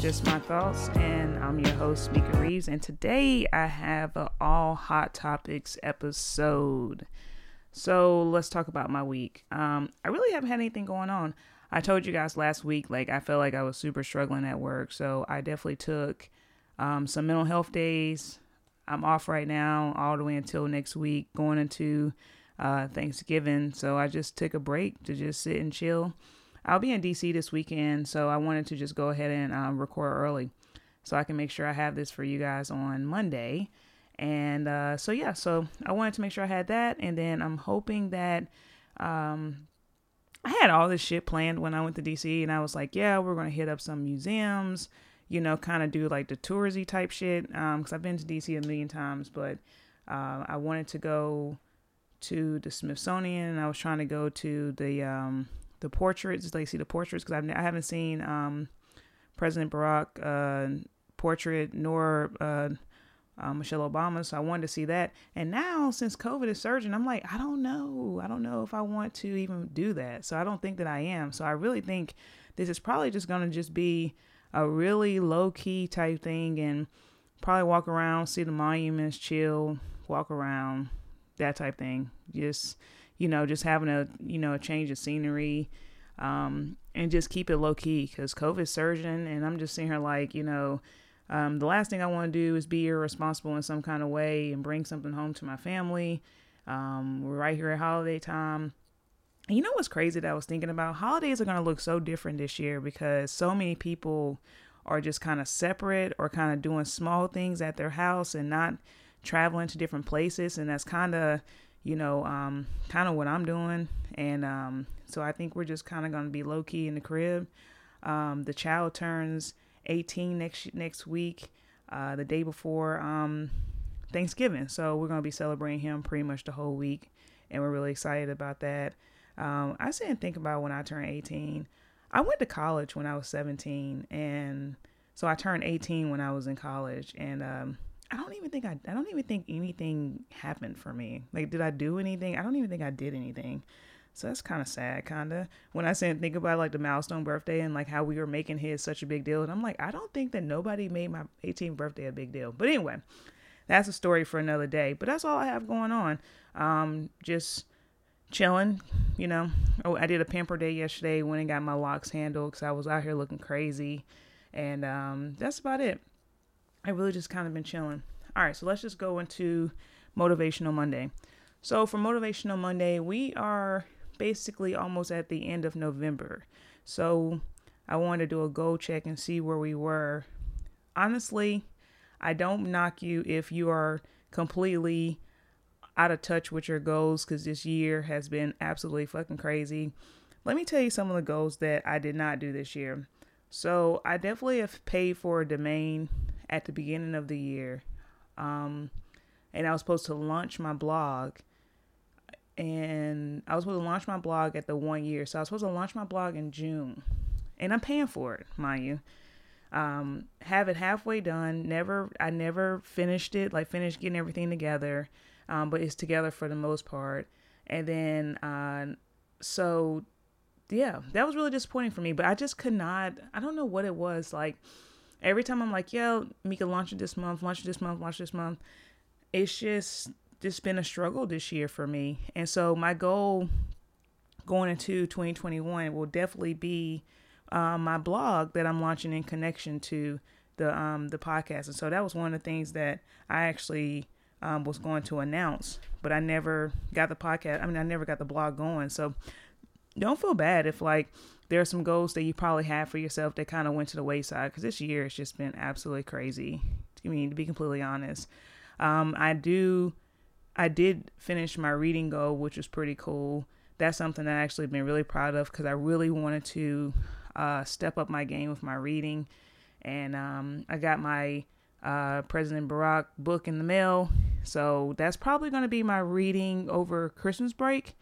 Just My Thoughts, and I'm your host, Mika Reeves. And today I have an all hot topics episode. So let's talk about my week. Um, I really haven't had anything going on. I told you guys last week, like, I felt like I was super struggling at work. So I definitely took um, some mental health days. I'm off right now, all the way until next week, going into uh, Thanksgiving. So I just took a break to just sit and chill I'll be in DC this weekend, so I wanted to just go ahead and um, record early so I can make sure I have this for you guys on Monday. And uh, so, yeah, so I wanted to make sure I had that. And then I'm hoping that um, I had all this shit planned when I went to DC, and I was like, yeah, we're going to hit up some museums, you know, kind of do like the touristy type shit. Because um, I've been to DC a million times, but uh, I wanted to go to the Smithsonian, and I was trying to go to the um, the portraits, like see the portraits, because I haven't seen um, President Barack uh, portrait nor uh, uh, Michelle Obama, so I wanted to see that. And now, since COVID is surging, I'm like, I don't know, I don't know if I want to even do that. So I don't think that I am. So I really think this is probably just gonna just be a really low key type thing, and probably walk around, see the monuments, chill, walk around, that type thing. Just you know, just having a, you know, a change of scenery um, and just keep it low key because COVID's surging. And I'm just seeing her like, you know, um, the last thing I want to do is be irresponsible in some kind of way and bring something home to my family. Um, we're right here at holiday time. And you know what's crazy that I was thinking about? Holidays are going to look so different this year because so many people are just kind of separate or kind of doing small things at their house and not traveling to different places. And that's kind of you know, um, kind of what I'm doing. And um, so I think we're just kind of going to be low key in the crib. Um, the child turns 18 next next week, uh, the day before um, Thanksgiving. So we're going to be celebrating him pretty much the whole week, and we're really excited about that. Um, I sit and think about when I turned 18. I went to college when I was 17, and so I turned 18 when I was in college, and um, I don't even think I I don't even think anything happened for me. Like did I do anything? I don't even think I did anything. So that's kind of sad, kind of. When I said think about like the milestone birthday and like how we were making his such a big deal, and I'm like, I don't think that nobody made my 18th birthday a big deal. But anyway, that's a story for another day. But that's all I have going on. Um, just chilling, you know. Oh, I did a pamper day yesterday. Went and got my locks handled because I was out here looking crazy, and um, that's about it. I really just kind of been chilling. All right, so let's just go into Motivational Monday. So, for Motivational Monday, we are basically almost at the end of November. So, I wanted to do a goal check and see where we were. Honestly, I don't knock you if you are completely out of touch with your goals because this year has been absolutely fucking crazy. Let me tell you some of the goals that I did not do this year. So, I definitely have paid for a domain at the beginning of the year. Um, and I was supposed to launch my blog. And I was supposed to launch my blog at the one year. So I was supposed to launch my blog in June. And I'm paying for it, mind you. Um, have it halfway done. Never, I never finished it, like finished getting everything together. Um, but it's together for the most part. And then, uh, so yeah, that was really disappointing for me. But I just could not, I don't know what it was. Like, every time I'm like, yo, Mika, launch it this month, launch it this month, launch this month. It's just just been a struggle this year for me. And so my goal going into 2021 will definitely be um, my blog that I'm launching in connection to the um, the podcast. And so that was one of the things that I actually um, was going to announce, but I never got the podcast. I mean, I never got the blog going. So don't feel bad if like there are some goals that you probably have for yourself that kind of went to the wayside because this year has just been absolutely crazy. I mean, to be completely honest, um, I do, I did finish my reading goal, which was pretty cool. That's something that I actually been really proud of because I really wanted to uh, step up my game with my reading, and um, I got my uh, President Barack book in the mail. So that's probably going to be my reading over Christmas break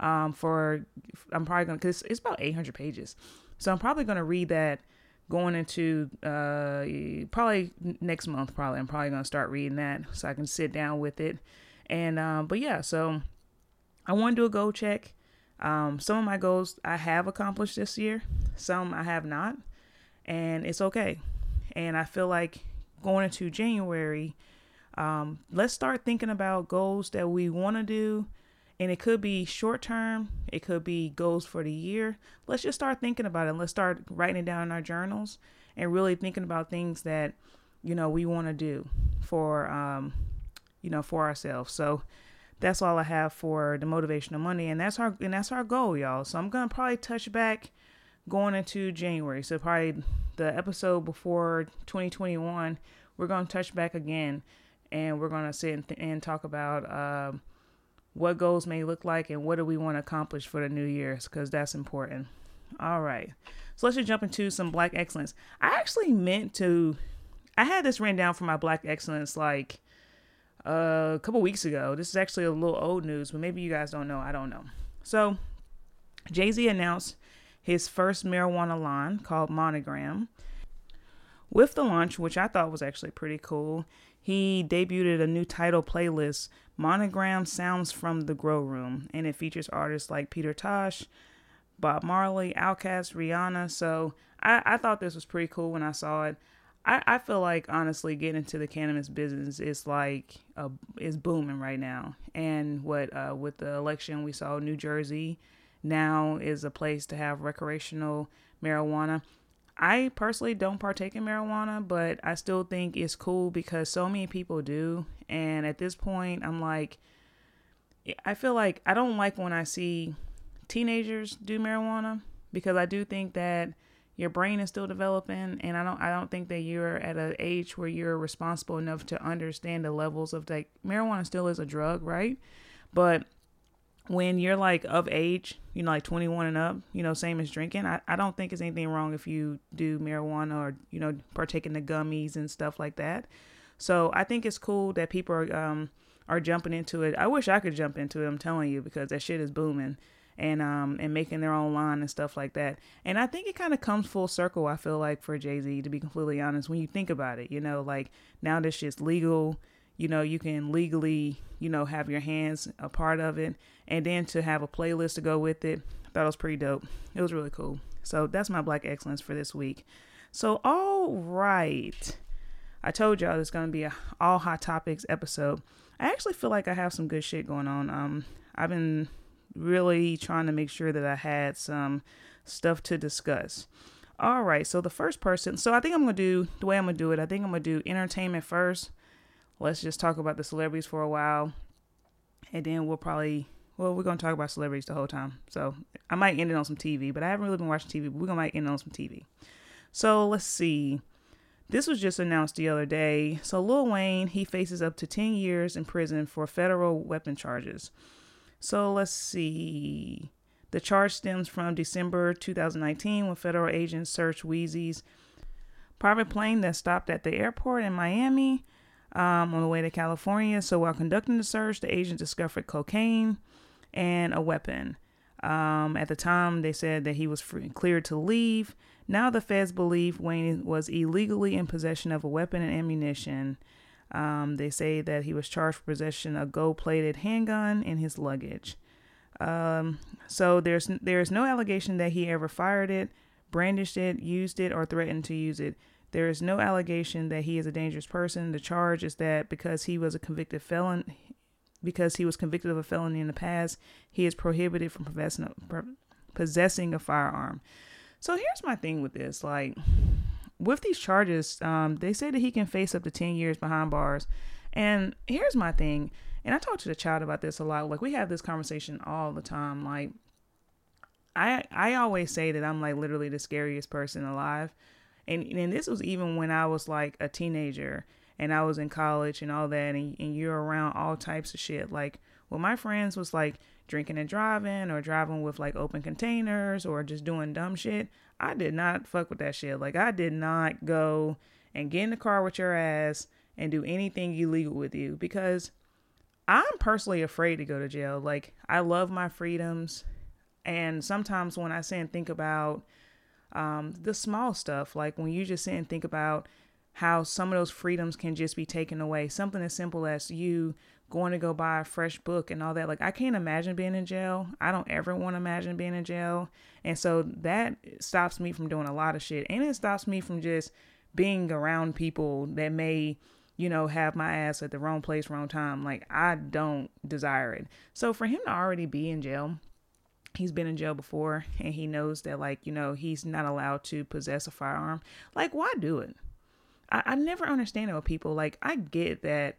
um, for I'm probably gonna because it's about 800 pages, so I'm probably gonna read that going into uh, probably next month. Probably I'm probably gonna start reading that so I can sit down with it. And um, but yeah, so I want to do a goal check. Um, some of my goals I have accomplished this year, some I have not, and it's okay. And I feel like going into January, um, let's start thinking about goals that we want to do. And it could be short term, it could be goals for the year. Let's just start thinking about it. Let's start writing it down in our journals and really thinking about things that, you know, we want to do for, um, you know, for ourselves. So that's all I have for the motivational Monday. And that's our, and that's our goal, y'all. So I'm to probably touch back going into January. So probably the episode before 2021, we're to touch back again and we're to sit and, th- and, talk about um, what goals may look like and what do we want to accomplish for the new year's because that's important. All right. So let's just jump into some black excellence. I actually meant to I had this written down for my black excellence like uh, a couple weeks ago. This is actually a little old news, but maybe you guys don't know. I don't know. So Jay-Z announced his first marijuana line called Monogram. With the launch, which I thought was actually pretty cool, he debuted a new title playlist, Monogram Sounds from the Grow Room, and it features artists like Peter Tosh, Bob Marley, Outkast, Rihanna. So I, I thought this was pretty cool when I saw it. I, I feel like honestly getting into the cannabis business is like a, is booming right now. And what uh, with the election we saw New Jersey now is a place to have recreational marijuana. I personally don't partake in marijuana, but I still think it's cool because so many people do. And at this point, I'm like, I feel like I don't like when I see teenagers do marijuana because I do think that your brain is still developing and I don't I don't think that you're at an age where you're responsible enough to understand the levels of like marijuana still is a drug, right? But when you're like of age, you know, like 21 and up, you know, same as drinking, I, I don't think it's anything wrong if you do marijuana or, you know, partake in the gummies and stuff like that. So I think it's cool that people are, um, are jumping into it. I wish I could jump into it, I'm telling you, because that shit is booming and um and making their own line and stuff like that. And I think it kind of comes full circle. I feel like for Jay Z, to be completely honest, when you think about it, you know, like now this shit's legal you know, you can legally, you know, have your hands a part of it. And then to have a playlist to go with it, I thought it was pretty dope. It was really cool. So that's my Black Excellence for this week. So, all right. I told y'all it's going to be a all hot topics episode. I actually feel like I have some good shit going on. Um, I've been really trying to make sure that I had some stuff to discuss. All right, so the first person, so I think I'm gonna do the way I'm gonna do it. I think I'm gonna do entertainment first, let's just talk about the celebrities for a while, and then we'll probably well, we're gonna talk about celebrities the whole time. So I might end it on some TV, but I haven't really been watching TV. But we're gonna might end on some TV. So let's see. This was just announced the other day. So Lil Wayne he faces up to 10 years in prison for federal weapon charges. So let's see. The charge stems from December 2019 when federal agents searched Weezy's private plane that stopped at the airport in Miami um, on the way to California. So while conducting the search, the agents discovered cocaine and a weapon. Um, at the time, they said that he was free, cleared to leave. Now the feds believe Wayne was illegally in possession of a weapon and ammunition. Um, they say that he was charged for possession of a gold-plated handgun in his luggage. Um, so there's there's no allegation that he ever fired it, brandished it, used it, or threatened to use it. There is no allegation that he is a dangerous person. The charge is that because he was a convicted felon, because he was convicted of a felony in the past, he is prohibited from possessing a firearm. So here's my thing with this: like, with these charges, um, they say that he can face up to ten years behind bars. And here's my thing, and I talk to the child about this a lot. Like, we have this conversation all the time. Like, I I always say that I'm like literally the scariest person alive and and this was even when I was like a teenager and I was in college and all that and, and you're around all types of shit. Like when my friends was like drinking and driving or driving with like open containers or just doing dumb shit I did not fuck with that shit. Like I did not go and get in the car with your ass and do anything illegal with you because I'm personally afraid to go to jail. Like I love my freedoms and sometimes when I sit and think about um, the small stuff, like when you just sit and think about how some of those freedoms can just be taken away. Something as simple as you going to go buy a fresh book and all that. Like I can't imagine being in jail. I don't ever want to imagine being in jail. And so that stops me from doing a lot of shit. And it stops me from just being around people that may you know, have my ass at the wrong place, wrong time. Like, I don't desire it. So, for him to already be in jail, he's been in jail before and he knows that, like, you know, he's not allowed to possess a firearm. Like, why do it? I, I never understand it with people. Like, I get that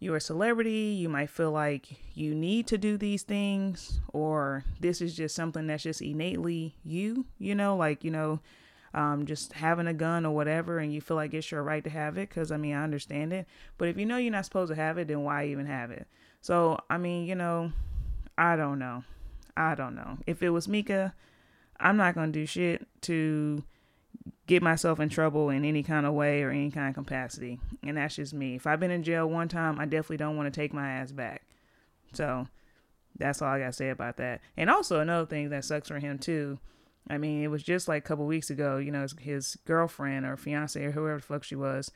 you're a celebrity, you might feel like you need to do these things, or this is just something that's just innately you, you know, like, you know, um, just having a gun or whatever, and you feel like it's your right to have it, because I mean, I understand it. But if you know you're not supposed to have it, then why even have it? So, I mean, you know, I don't know. I don't know. If it was Mika, I'm not going to do shit to get myself in trouble in any kind of way or any kind of capacity. And that's just me. If I've been in jail one time, I definitely don't want to take my ass back. So that's all I got to say about that. And also, another thing that sucks for him, too. I mean, it was just like a couple weeks ago, you know, his, his girlfriend or fiance or whoever the fuck she was,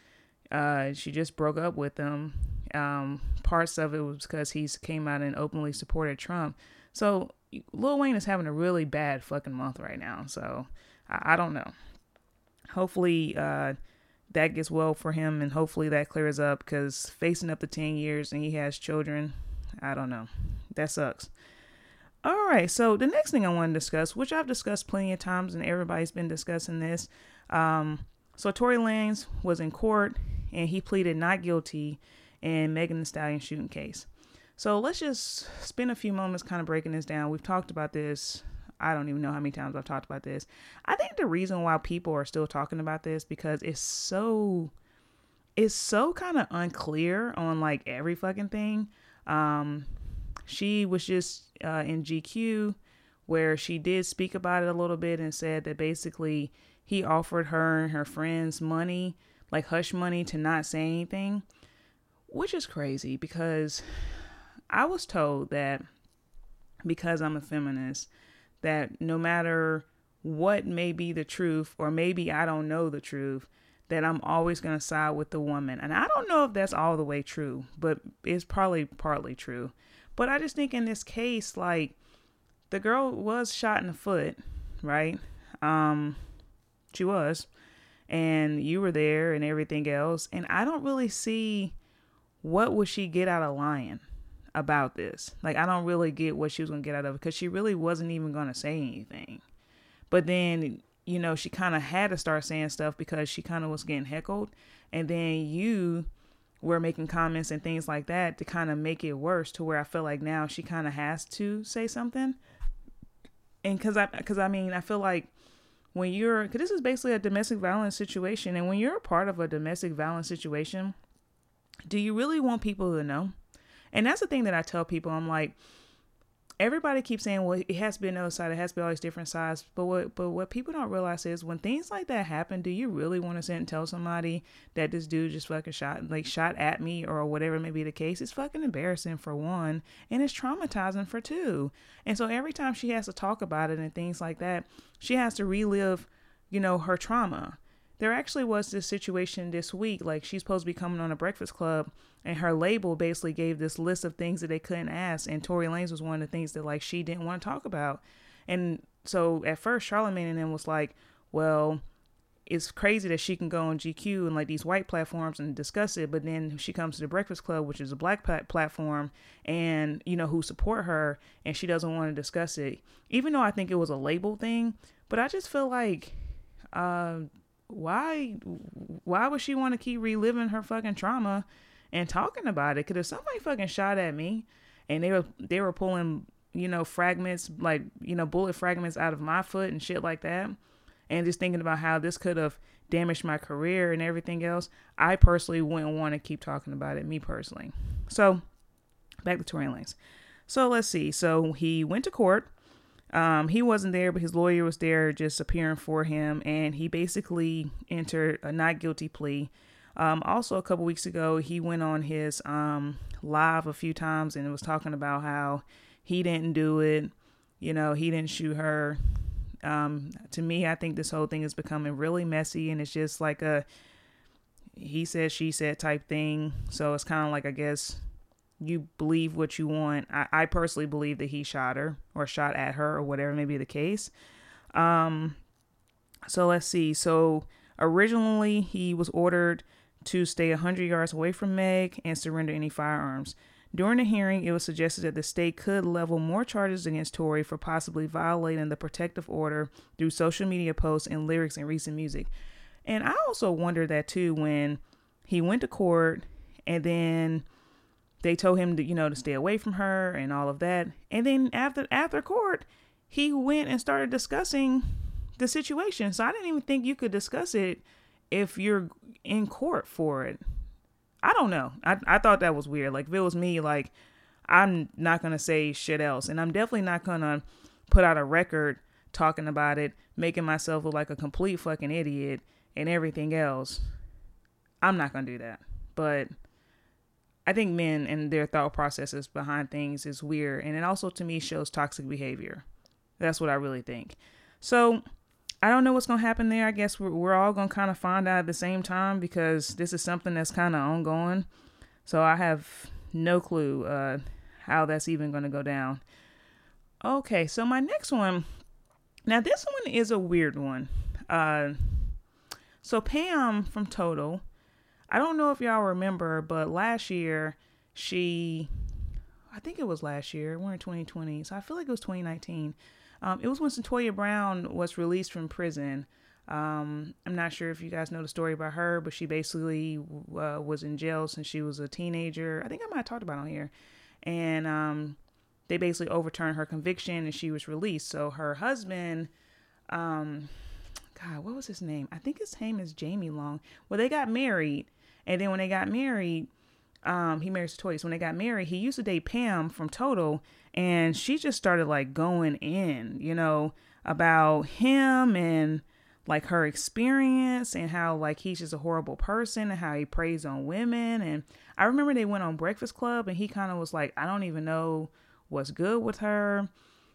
uh, she just broke up with him. Um, parts of it was because he came out and openly supported Trump. So Lil Wayne is having a really bad fucking month right now. So I, I don't know hopefully uh, that gets well for him and hopefully that clears up because facing up to 10 years and he has children, I don't know. That sucks. All right, so the next thing I want to discuss, which I've discussed plenty of times and everybody's been discussing this. Um, so Tory Lanez was in court and he pleaded not guilty in Megan Thee Stallion shooting case. So let's just spend a few moments kind of breaking this down. We've talked about this I don't even know how many times I've talked about this. I think the reason why people are still talking about this because it's so it's so kind of unclear on like every fucking thing. Um she was just uh, in GQ where she did speak about it a little bit and said that basically he offered her and her friends money, like hush money to not say anything, which is crazy because I was told that because I'm a feminist that no matter what may be the truth, or maybe I don't know the truth, that I'm always going to side with the woman. And I don't know if that's all the way true, but it's probably partly true. But I just think in this case, like the girl was shot in the foot, right? Um, she was, and you were there and everything else. And I don't really see what would she get out of lying about this. Like I don't really get what she was gonna get out of it because she really wasn't even gonna say anything. But then you know she kind of had to start saying stuff because she kind of was getting heckled, and then you were making comments and things like that to kind of make it worse to where I feel like now she kind of has to say something. And cuz I cuz I mean, I feel like when you're cuz this is basically a domestic violence situation and when you're a part of a domestic violence situation, do you really want people to know? And that's the thing that I tell people. I'm like, everybody keeps saying, well, it has to be another side. It has to be all these different sides. But what, but what people don't realize is when things like that happen, do you really want to sit and tell somebody that this dude just fucking shot, like shot at me or whatever may be the case? It's fucking embarrassing for one, and it's traumatizing for two. And so every time she has to talk about it and things like that, she has to relive, you know, her trauma there actually was this situation this week. Like she's supposed to be coming on a Breakfast Club, and her label basically gave this list of things that they couldn't ask, and Tory Lanez was one of the things that like she didn't want to talk about. And so at first, Charlamagne and then was like, "Well, it's crazy that she can go on GQ and like these white platforms and discuss it, but then she comes to the Breakfast Club, which is a black platform, and you know who support her, and she doesn't want to discuss it, even though I think it was a label thing. But I just feel like." Uh, why why would she want to keep reliving her fucking trauma and talking about it? Cause if somebody fucking shot at me and they were they were pulling, you know, fragments like, you know, bullet fragments out of my foot and shit like that, and just thinking about how this could have damaged my career and everything else, I personally wouldn't want to keep talking about it, me personally. So back to Tory Lanez. So let's see. So he went to court um, he wasn't there, but his lawyer was there just appearing for him, and he basically entered a not guilty plea. Um, also, a couple weeks ago, he went on his um, live a few times and was talking about how he didn't do it. You know, he didn't shoot her. Um, to me, I think this whole thing is becoming really messy, and it's just like a he said, she said type thing. So it's kind of like, I guess, you believe what you want. I, I personally believe that he shot her or shot at her or whatever may be the case. Um, so let's see. So Originally, he was ordered to stay 100 yards away from Meg and surrender any firearms. During the hearing, it was suggested that the state could level more charges against Tory for possibly violating the protective order through social media posts and lyrics in recent music. And I also wonder that too when he went to court and then they told him to, you know, to stay away from her and all of that. And then after after court, he went and started discussing the situation. So I didn't even think you could discuss it if you're in court for it. I don't know. I, I thought that was weird. Like if it was me, like I'm not gonna say shit else, and I'm definitely not gonna put out a record talking about it, making myself look like a complete fucking idiot and everything else. I'm not gonna do that. But I think men and their thought processes behind things is weird, and it also to me shows toxic behavior. That's what I really think. So I don't know what's gonna happen there. I guess we're, we're all gonna kind of find out at the same time because this is something that's kind of ongoing. So I have no clue uh, how that's even gonna go down. Okay, so my next one. Now this one is a weird one. Uh, so Pam from Total, I don't know if y'all remember, but last year she, I think it was last year. We're in 2020, so I feel like it was 2019 um, it was when Cyntoia Brown was released from prison. Um, I'm not sure if you guys know the story about her, but she basically uh, was in jail since she was a teenager. I think I might have talked about on here. And um, they basically overturned her conviction and she was released. So her husband, um, God, what was his name? I think his name is Jamie Long. Well, they got married. And then when they got married, um, he married Toys. When they got married, he used to date Pam from Total, and she just started like going in, you know, about him and like her experience and how like he's just a horrible person and how he preys on women. And I remember they went on Breakfast Club, and he kind of was like, I don't even know what's good with her,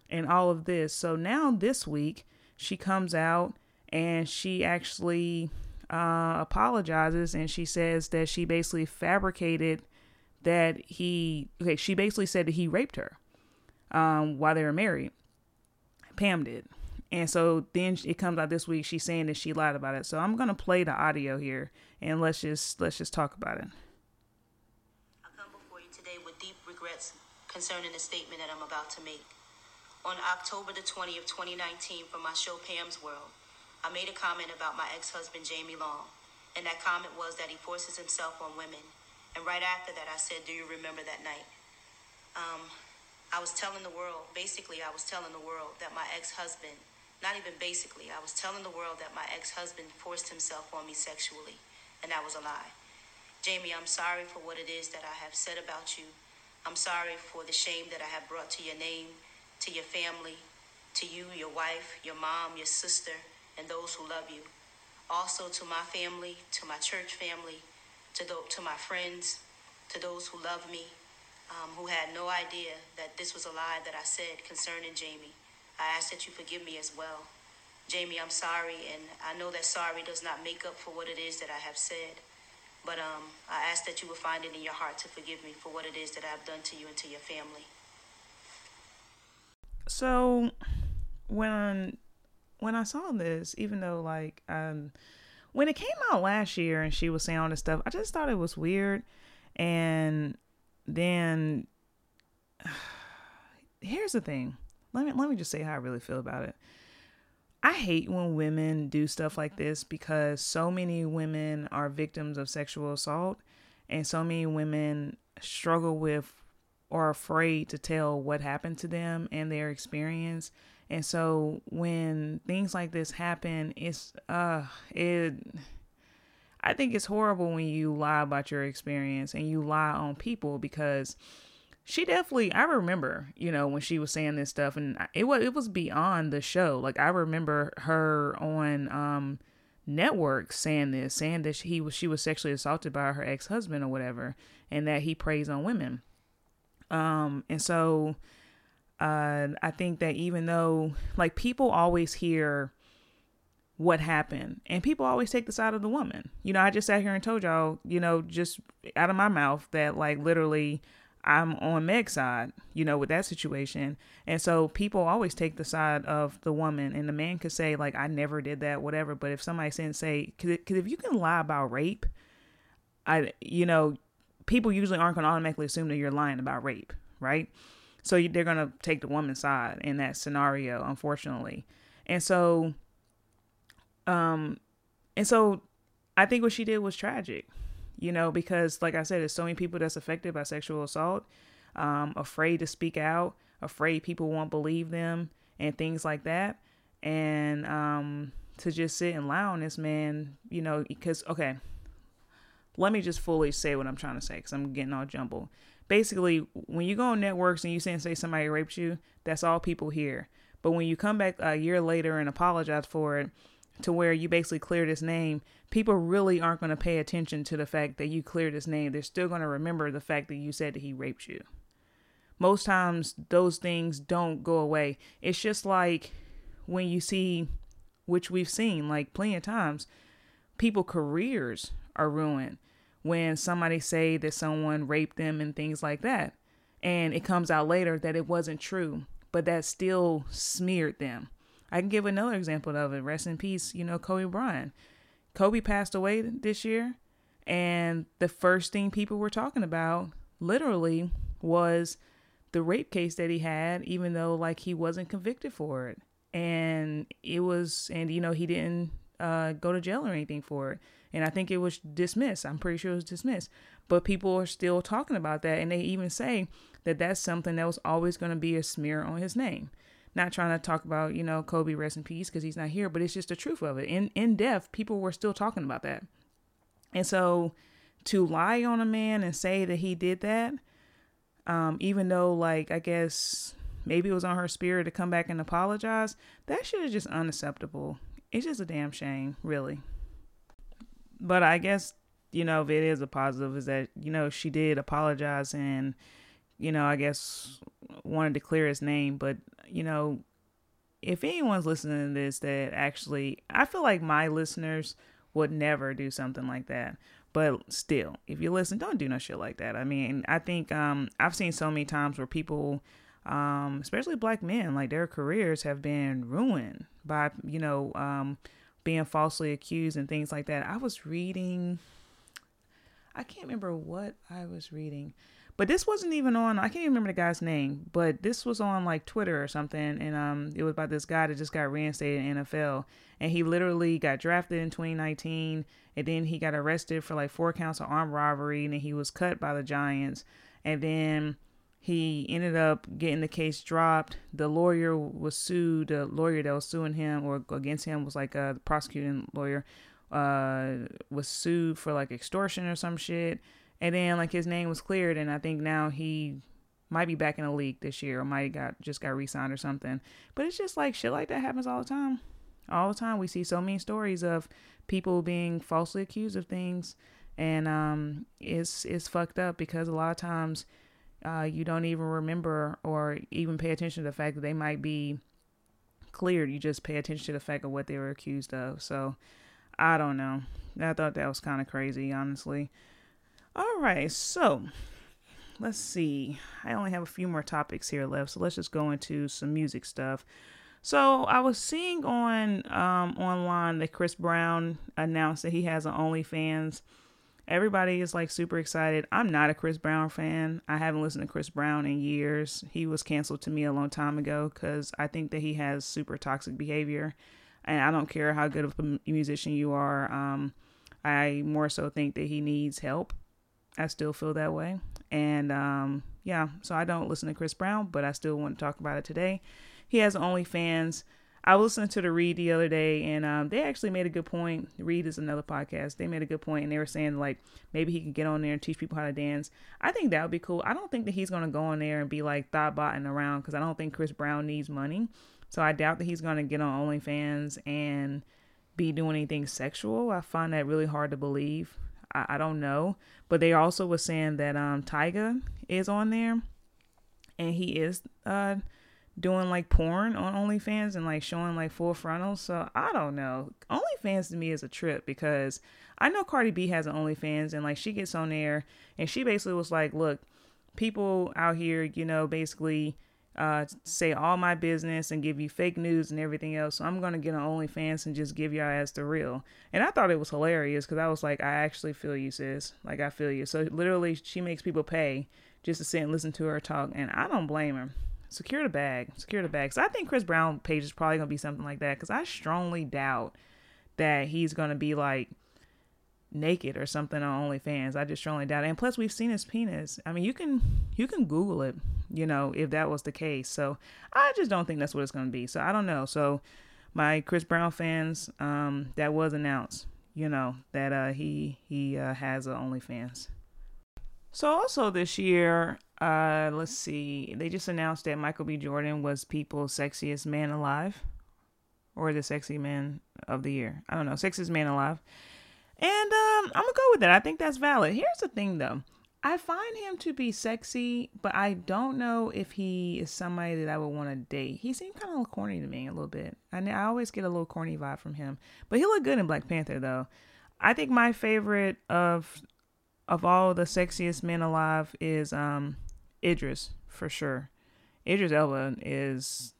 and all of this. So now this week, she comes out and she actually uh, apologizes and she says that she basically fabricated that he okay she basically said that he raped her um, while they were married. Pam did. And so then it comes out this week she's saying that she lied about it. So i'm gonna play the audio here and let's just let's just talk about it. I come before you today with deep regrets concerning the statement that i'm about to make. On october the 20th 2019 from my show pam's world I made a comment about my ex husband, Jamie Long, and that comment was that he forces himself on women. And right after that, I said, Do you remember that night? Um, I was telling the world, basically, I was telling the world that my ex husband, not even basically, I was telling the world that my ex husband forced himself on me sexually, and that was a lie. Jamie, I'm sorry for what it is that I have said about you. I'm sorry for the shame that I have brought to your name, to your family, to you, your wife, your mom, your sister and those who love you. Also to my family, to my church family, to, the, to my friends, to those who love me, um, who had no idea that this was a lie that I said concerning Jamie. I ask that you forgive me as well. Jamie, I'm sorry, and I know that sorry does not make up for what it is that I have said. But um, I ask that you will find it in your heart to forgive me for what it is that I've done to you and to your family. So, when when I saw this, even though like um when it came out last year and she was saying all this stuff, I just thought it was weird. And then here's the thing. Let me let me just say how I really feel about it. I hate when women do stuff like this because so many women are victims of sexual assault and so many women struggle with or afraid to tell what happened to them and their experience and so when things like this happen, it's uh it I think it's horrible when you lie about your experience and you lie on people because she definitely I remember, you know, when she was saying this stuff and it was it was beyond the show. Like I remember her on um network saying this, saying that he was she was sexually assaulted by her ex-husband or whatever and that he preys on women. Um and so uh, I think that even though, like, people always hear what happened, and people always take the side of the woman. You know, I just sat here and told y'all, you know, just out of my mouth that, like, literally, I'm on Meg's side, you know, with that situation. And so people always take the side of the woman, and the man could say, like, I never did that, whatever. But if somebody said, say, because if you can lie about rape, I, you know, people usually aren't going to automatically assume that you're lying about rape, right? So they're going to take the woman's side in that scenario, unfortunately. And so, um, and so I think what she did was tragic you know, because like I said, there's so many people that's affected by sexual assault, um, afraid to speak out, afraid people won't believe them, and things like that. And um, to just sit and lie on this man, you know, because okay, let me just fully say what I'm trying to say, because I'm getting all jumbled. Basically, when you go on networks and you say and say somebody raped you, that's all people hear. But when you come back a year later and apologize for it, to where you basically cleared his name, people really aren't going to pay attention to the fact that you cleared his name. They're still going to remember the fact that you said that he raped you. Most times, those things don't go away. It's just like when you see, which we've seen like plenty of times, people careers are ruined when somebody say that someone raped them and things like that. And it comes out later that it wasn't true, but that still smeared them I can give another example of it. Rest in peace, you know, Kobe Bryant. Kobe passed away this year, and the first thing people were talking about, literally, was the rape case that he had, even though like he wasn't convicted for it, and it was, and you know, he didn't uh, go to jail or anything for it, and I think it was dismissed. I'm pretty sure it was dismissed, but people are still talking about that, and they even say that that's something that was always going to be a smear on his name not trying to talk about you know Kobe rest in peace because he's not here, but it's just the truth of it. In in death, people were still talking about that, and so to lie on a man and say that he did that, um, even though like I guess maybe it was on her spirit to come back and apologize, that shit is just unacceptable. It's just a damn shame, really. But I guess you know if it is a positive is that you know she did apologize and you know I guess wanted to clear his name, but you know, if anyone's listening to this that actually, I feel like my listeners would never do something like that. But still, if you listen, don't do no shit like that. I mean, I think um, I've seen so many times where people, um, especially black men, like their careers have been ruined by, you know, um, being falsely accused and things like that. I was reading, I can't remember what I was reading but this wasn't even on. I can't even remember the guy's name, but this was on like Twitter or something, and um, it was about this guy that just got reinstated in NFL, and he literally got drafted in 2019, and then he got arrested for like four counts of armed robbery, and then he was cut by the Giants, and then he ended up getting the case dropped. The lawyer was sued. The lawyer that was suing him or against him was like a prosecuting lawyer. Uh, was sued for like extortion or some shit and then like his name was cleared, and I think now he might be back in the league this year, or might got just got re-signed or something. But it's just like shit like that happens all the time. All the time, we see so many stories of people being falsely accused of things, and um, it's it's fucked up because a lot of times uh, you don't even remember or even pay attention to the fact that they might be cleared. You just pay attention to the fact of what they were accused of. So I don't know. I thought that was kind of crazy, honestly. All right, so let's see. I only have a few more topics here left, so let's just go into some music stuff. So I was seeing on um, online that Chris Brown announced that he has an OnlyFans. Everybody is like super excited. I'm not a Chris Brown fan. I haven't listened to Chris Brown in years. He was canceled to me a long time ago because I think that he has super toxic behavior, and I don't care how good of a musician you are. Um, I more so think that he needs help I still feel that way. And um, yeah, so I don't listen to Chris Brown, but I still want to talk about it today. He has OnlyFans. I was listening to the Read the other day, and um, they actually made a good point. Read is another podcast. They made a good point, and they were saying like maybe he could get on there and teach people how to dance. I think that would be cool. I don't think that he's gonna go on there and be like thought botting around because I don't think Chris Brown needs money. So I doubt that he's gonna get on OnlyFans and be doing anything sexual. I find that really hard to believe. I, I don't know. But they also were saying that um Tyga is on there and he is uh doing like porn on OnlyFans and like showing like full frontals. So I don't know. OnlyFans to me is a trip because I know Cardi B has an OnlyFans and like she gets on there and she basically was like, look, people out here, you know, basically uh, say all my business and give you fake news and everything else. So I'm gonna get on OnlyFans and just give y'all as the real. And I thought it was hilarious because I was like, I actually feel you, sis. Like I feel you. So literally, she makes people pay just to sit and listen to her talk, and I don't blame her. Secure the bag, secure the bag. So I think Chris Brown page is probably gonna be something like that because I strongly doubt that he's gonna be like naked or something on OnlyFans. I just strongly doubt it. And plus, we've seen his penis. I mean, you can you can Google it, you know, if that was the case. So I just don't think that's what it's to be. So I don't know. So my Chris Brown fans, um, that was announced, you know, that uh, he he uh, has a OnlyFans. So also this year, uh, let's see, they just announced that Michael B. Jordan was People's Sexiest Man Alive, or the Sexy Man of the Year. I don't know, Sexiest Man Alive. And um, I'm gonna go with that. I think that's valid. Here's the thing, though. I find him to be sexy, but I don't know if he is somebody that I would want to date. He seemed kind of corny to me a little bit. I I always get a little corny vibe from him, but he looked good in Black Panther, though. I think my favorite of of all the sexiest men alive is um Idris for sure. Idris Elba is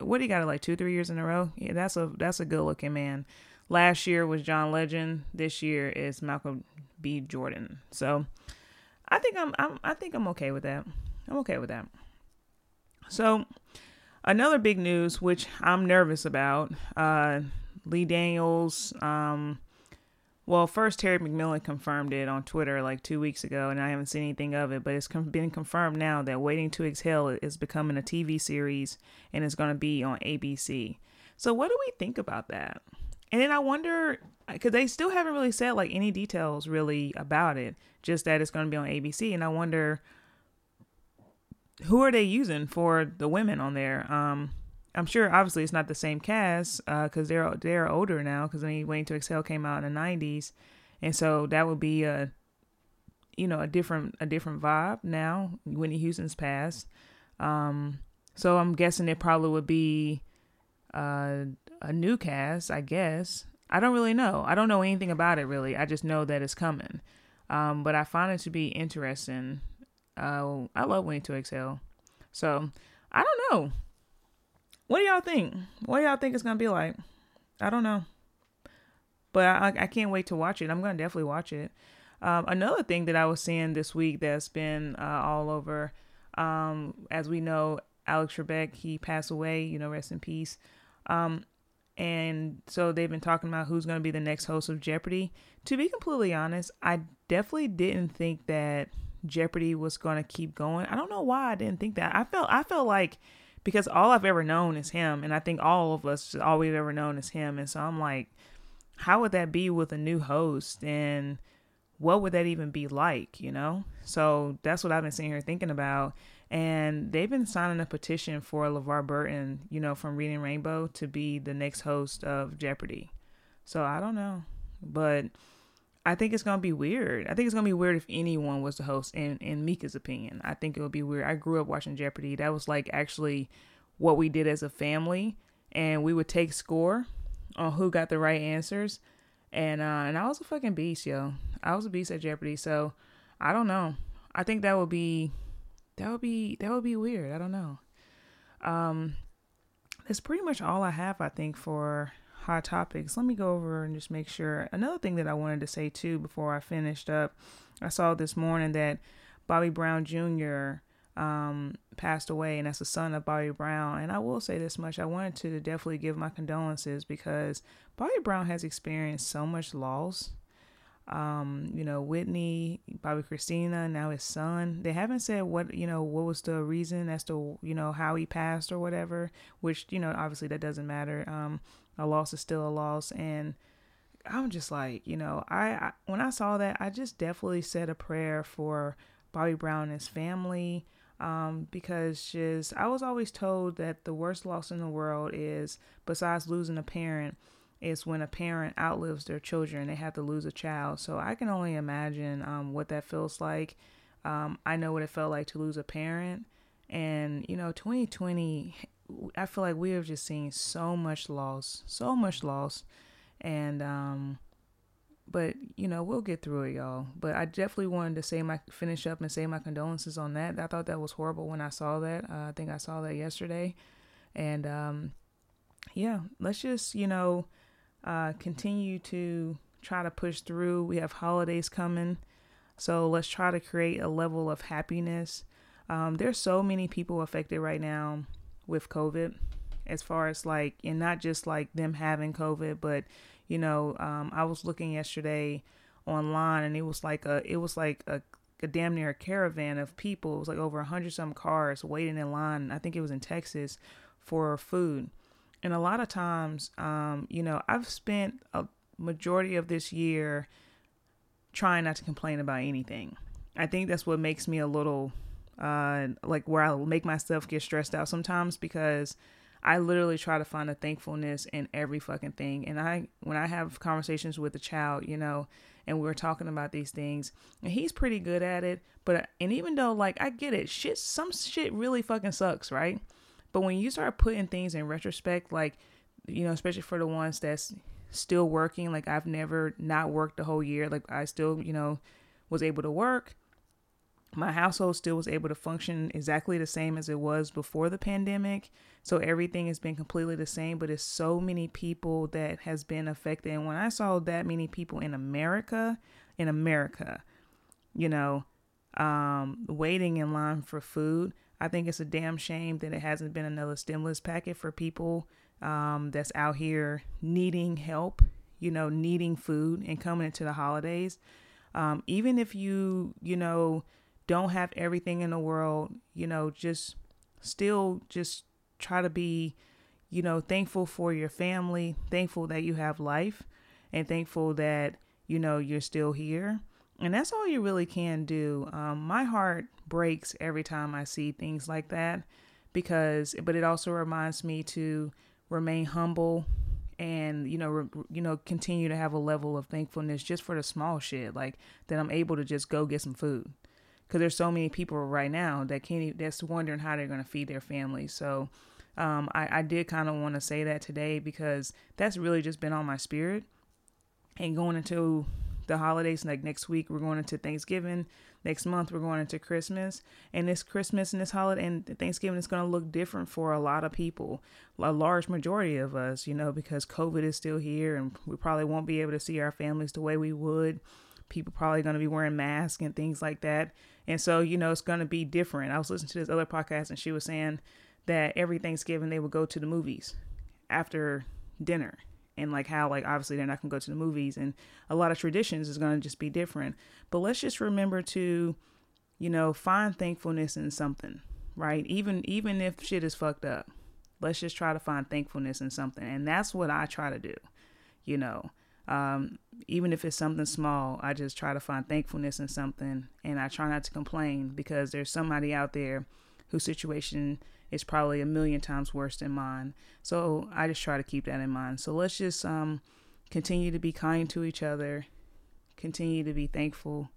what he got it like two three years in a row. Yeah, that's a that's a good looking man. Last year was John Legend. This year is Malcolm B. Jordan. So I think I'm, I'm I think I'm okay with that. I'm okay with that. So another big news, which I'm nervous about, uh, Lee Daniels. Um, well, first Terry McMillan confirmed it on Twitter like two weeks ago, and I haven't seen anything of it. But it's been confirmed now that Waiting to Exhale is becoming a TV series, and it's going to be on ABC. So what do we think about that? And then I wonder because they still haven't really said like any details really about it, just that it's going to be on ABC. And I wonder who are they using for the women on there. Um, I'm sure obviously it's not the same cast because uh, they're they're older now. Because I mean, Waiting to Exhale came out in the '90s, and so that would be a you know a different a different vibe now. Whitney Houston's passed, um, so I'm guessing it probably would be uh, a new cast, I guess. I don't really know. I don't know anything about it really. I just know that it's coming. Um, but I find it to be interesting. Uh, I love Waiting to Exhale. So I don't know. What do y'all think? What do y'all think it's gonna be like? I don't know. But I, I can't wait to watch it. I'm gonna definitely watch it. Um, another thing that I was seeing this week that's been uh, all over, um, as we know, Alex Trebek he passed away. You know, rest in peace. Um, and so they've been talking about who's going to be the next host of Jeopardy. To be completely honest, I definitely didn't think that Jeopardy was going to keep going. I don't know why I didn't think that. I felt I felt like because all I've ever known is him, and I think all of us all we've ever known is him, and so I'm like, how would that be with a new host, and what would that even be like, you know? So that's what I've been sitting here thinking about and they've been signing a petition for LeVar Burton, you know, from Reading Rainbow to be the next host of Jeopardy. So I don't know, but I think it's gonna be weird. I think it's gonna be weird if anyone was the host. In in Mika's opinion, I think it would be weird. I grew up watching Jeopardy. That was like actually what we did as a family, and we would take score on who got the right answers. And uh, and I was a fucking beast, yo. I was a beast at Jeopardy. So I don't know. I think that would be that would be that would be weird. I don't know. Um, that's pretty much all I have. I think for hot topics. Let me go over and just make sure. Another thing that I wanted to say too before I finished up, I saw this morning that Bobby Brown Jr. Um, passed away, and that's the son of Bobby Brown. And I will say this much: I wanted to definitely give my condolences because Bobby Brown has experienced so much loss um, you know, Whitney, Bobbi Kristina, now his son. They haven't said what, you know, what was the reason as to, you know, how he passed or whatever, which, you know, obviously that doesn't matter. Um, a loss is still a loss. And I'm just like, you know, I, I when I saw that, I just definitely said a prayer for Bobby Brown and his family. Um, because just I was always told that the worst loss in the world is besides losing a parent is when a parent outlives their children they have to lose a child so i can only imagine um, what that feels like um, i know what it felt like to lose a parent and you know 2020 i feel like we have just seen so much loss so much loss and um, but you know we'll get through it, y'all. But I definitely wanted to say my finish up and say my condolences on that. I thought that was horrible when I saw that. Uh, I think I saw that yesterday, and um, yeah, let's just you know uh, continue to try to push through. We have holidays coming, so let's try to create a level of happiness. Um, there's so many people affected right now with COVID, as far as like, and not just like them having COVID, but you know, um, I was looking yesterday online, and it was like a, it was like a, a damn near a caravan of people. It was like over a hundred some cars waiting in line. I think it was in Texas for food. And a lot of times, um, you know, I've spent a majority of this year trying not to complain about anything. I think that's what makes me a little uh, like where I make myself get stressed out sometimes because I literally try to find a thankfulness in every fucking thing. And I, when I have conversations with a child, you know, and we are talking about these things, and he's pretty good at it. But, and even though, like, I get it, shit, some shit really fucking sucks, right? But when you start putting things in retrospect, like, you know, especially for the ones that's still working, like, I've never not worked the whole year. Like, I still, you know, was able to work my household still was able to function exactly the same as it was before the pandemic. So everything has been completely the same but it's so many people that has been affected. And when i saw that many people in america in america you know um, waiting in line for food i think it's a damn shame that it hasn't been another stimulus packet for people um, that's out here needing help you know needing food and coming into the holidays. Um, even if you you know don't have everything in the world, you know, just still just try to be, you know, thankful for your family, thankful that you have life, and thankful that, you know, you're still here. And that's all you really can do. Um, my heart breaks every time I see things like that because, but it also reminds me to remain humble and you know re, you know continue to have a level of thankfulness just for the small shit like that I'm able to just go get some food because there's so many people right now that can't even, that's wondering how they're going to feed their families. So um, I, I did kind of want to say that today because that's really just been on my spirit. And going into the holidays, like next week, we're going into Thanksgiving. Next month, we're going into Christmas. And this Christmas and this holiday and Thanksgiving is going to look different for a lot of people, a large majority of us, you know, because COVID is still here and we probably won't be able to see our families the way we would people probably going to be wearing masks and things like that. And so, you know, it's going to be different. I was listening to this other podcast and she was saying that every Thanksgiving they would go to the movies after dinner and like how like obviously they're not going to go to the movies and a lot of traditions is going to just be different. But let's just remember to you know, find thankfulness in something, right? Even even if shit is fucked up. Let's just try to find thankfulness in something. And that's what I try to do. You know, um, even if it's something small, I just try to find thankfulness in something and I try not to complain because there's somebody out there whose situation is probably a million times worse than mine. So I just try to keep that in mind. So let's just um, continue to be kind to each other, continue to be thankful.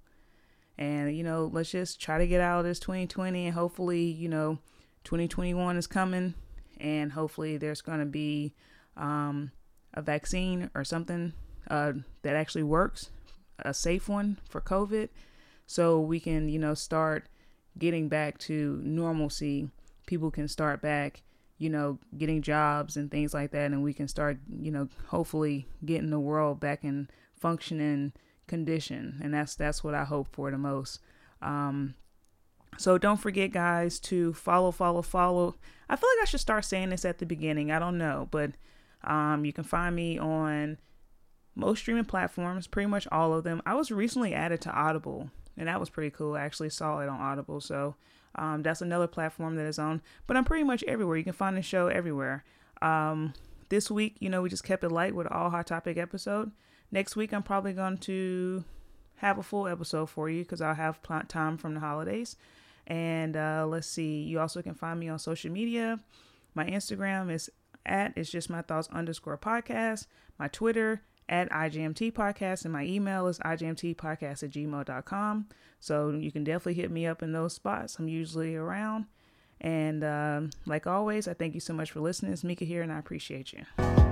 And, you know, let's just try to get out of this 2020 and hopefully, you know, 2021 is coming and hopefully there's going to be um, a vaccine or something uh, that actually works, a safe one for COVID, so we can, you know, start getting back to normalcy. People can start back, you know, getting jobs and things like that, and we can start, you know, hopefully getting the world back in functioning condition, and that's that's what I hope for the most. Um, so don't forget, guys, to follow, follow, follow. I feel like I should start saying this at the beginning. I don't know, but um, you can find me on most streaming platforms, pretty much all of them. I was recently added to Audible, and that was pretty cool. I actually saw it on Audible, so um, that's another platform that is on. But I'm pretty much everywhere. You can find the show everywhere. Um, this week, you know, we just kept it light with all hot topic episode. Next week, I'm probably going to have a full episode for you because I'll have time from the holidays. And uh, let's see, you also can find me on social media. My Instagram is at it's just my thoughts underscore podcast. My Twitter at IJMT Podcast, and my email is IJMTpodcast at gmail.com. So you can definitely hit me up in those spots. I'm usually around. And um, like always, I thank you so much for listening. It's Mika here, and I appreciate you.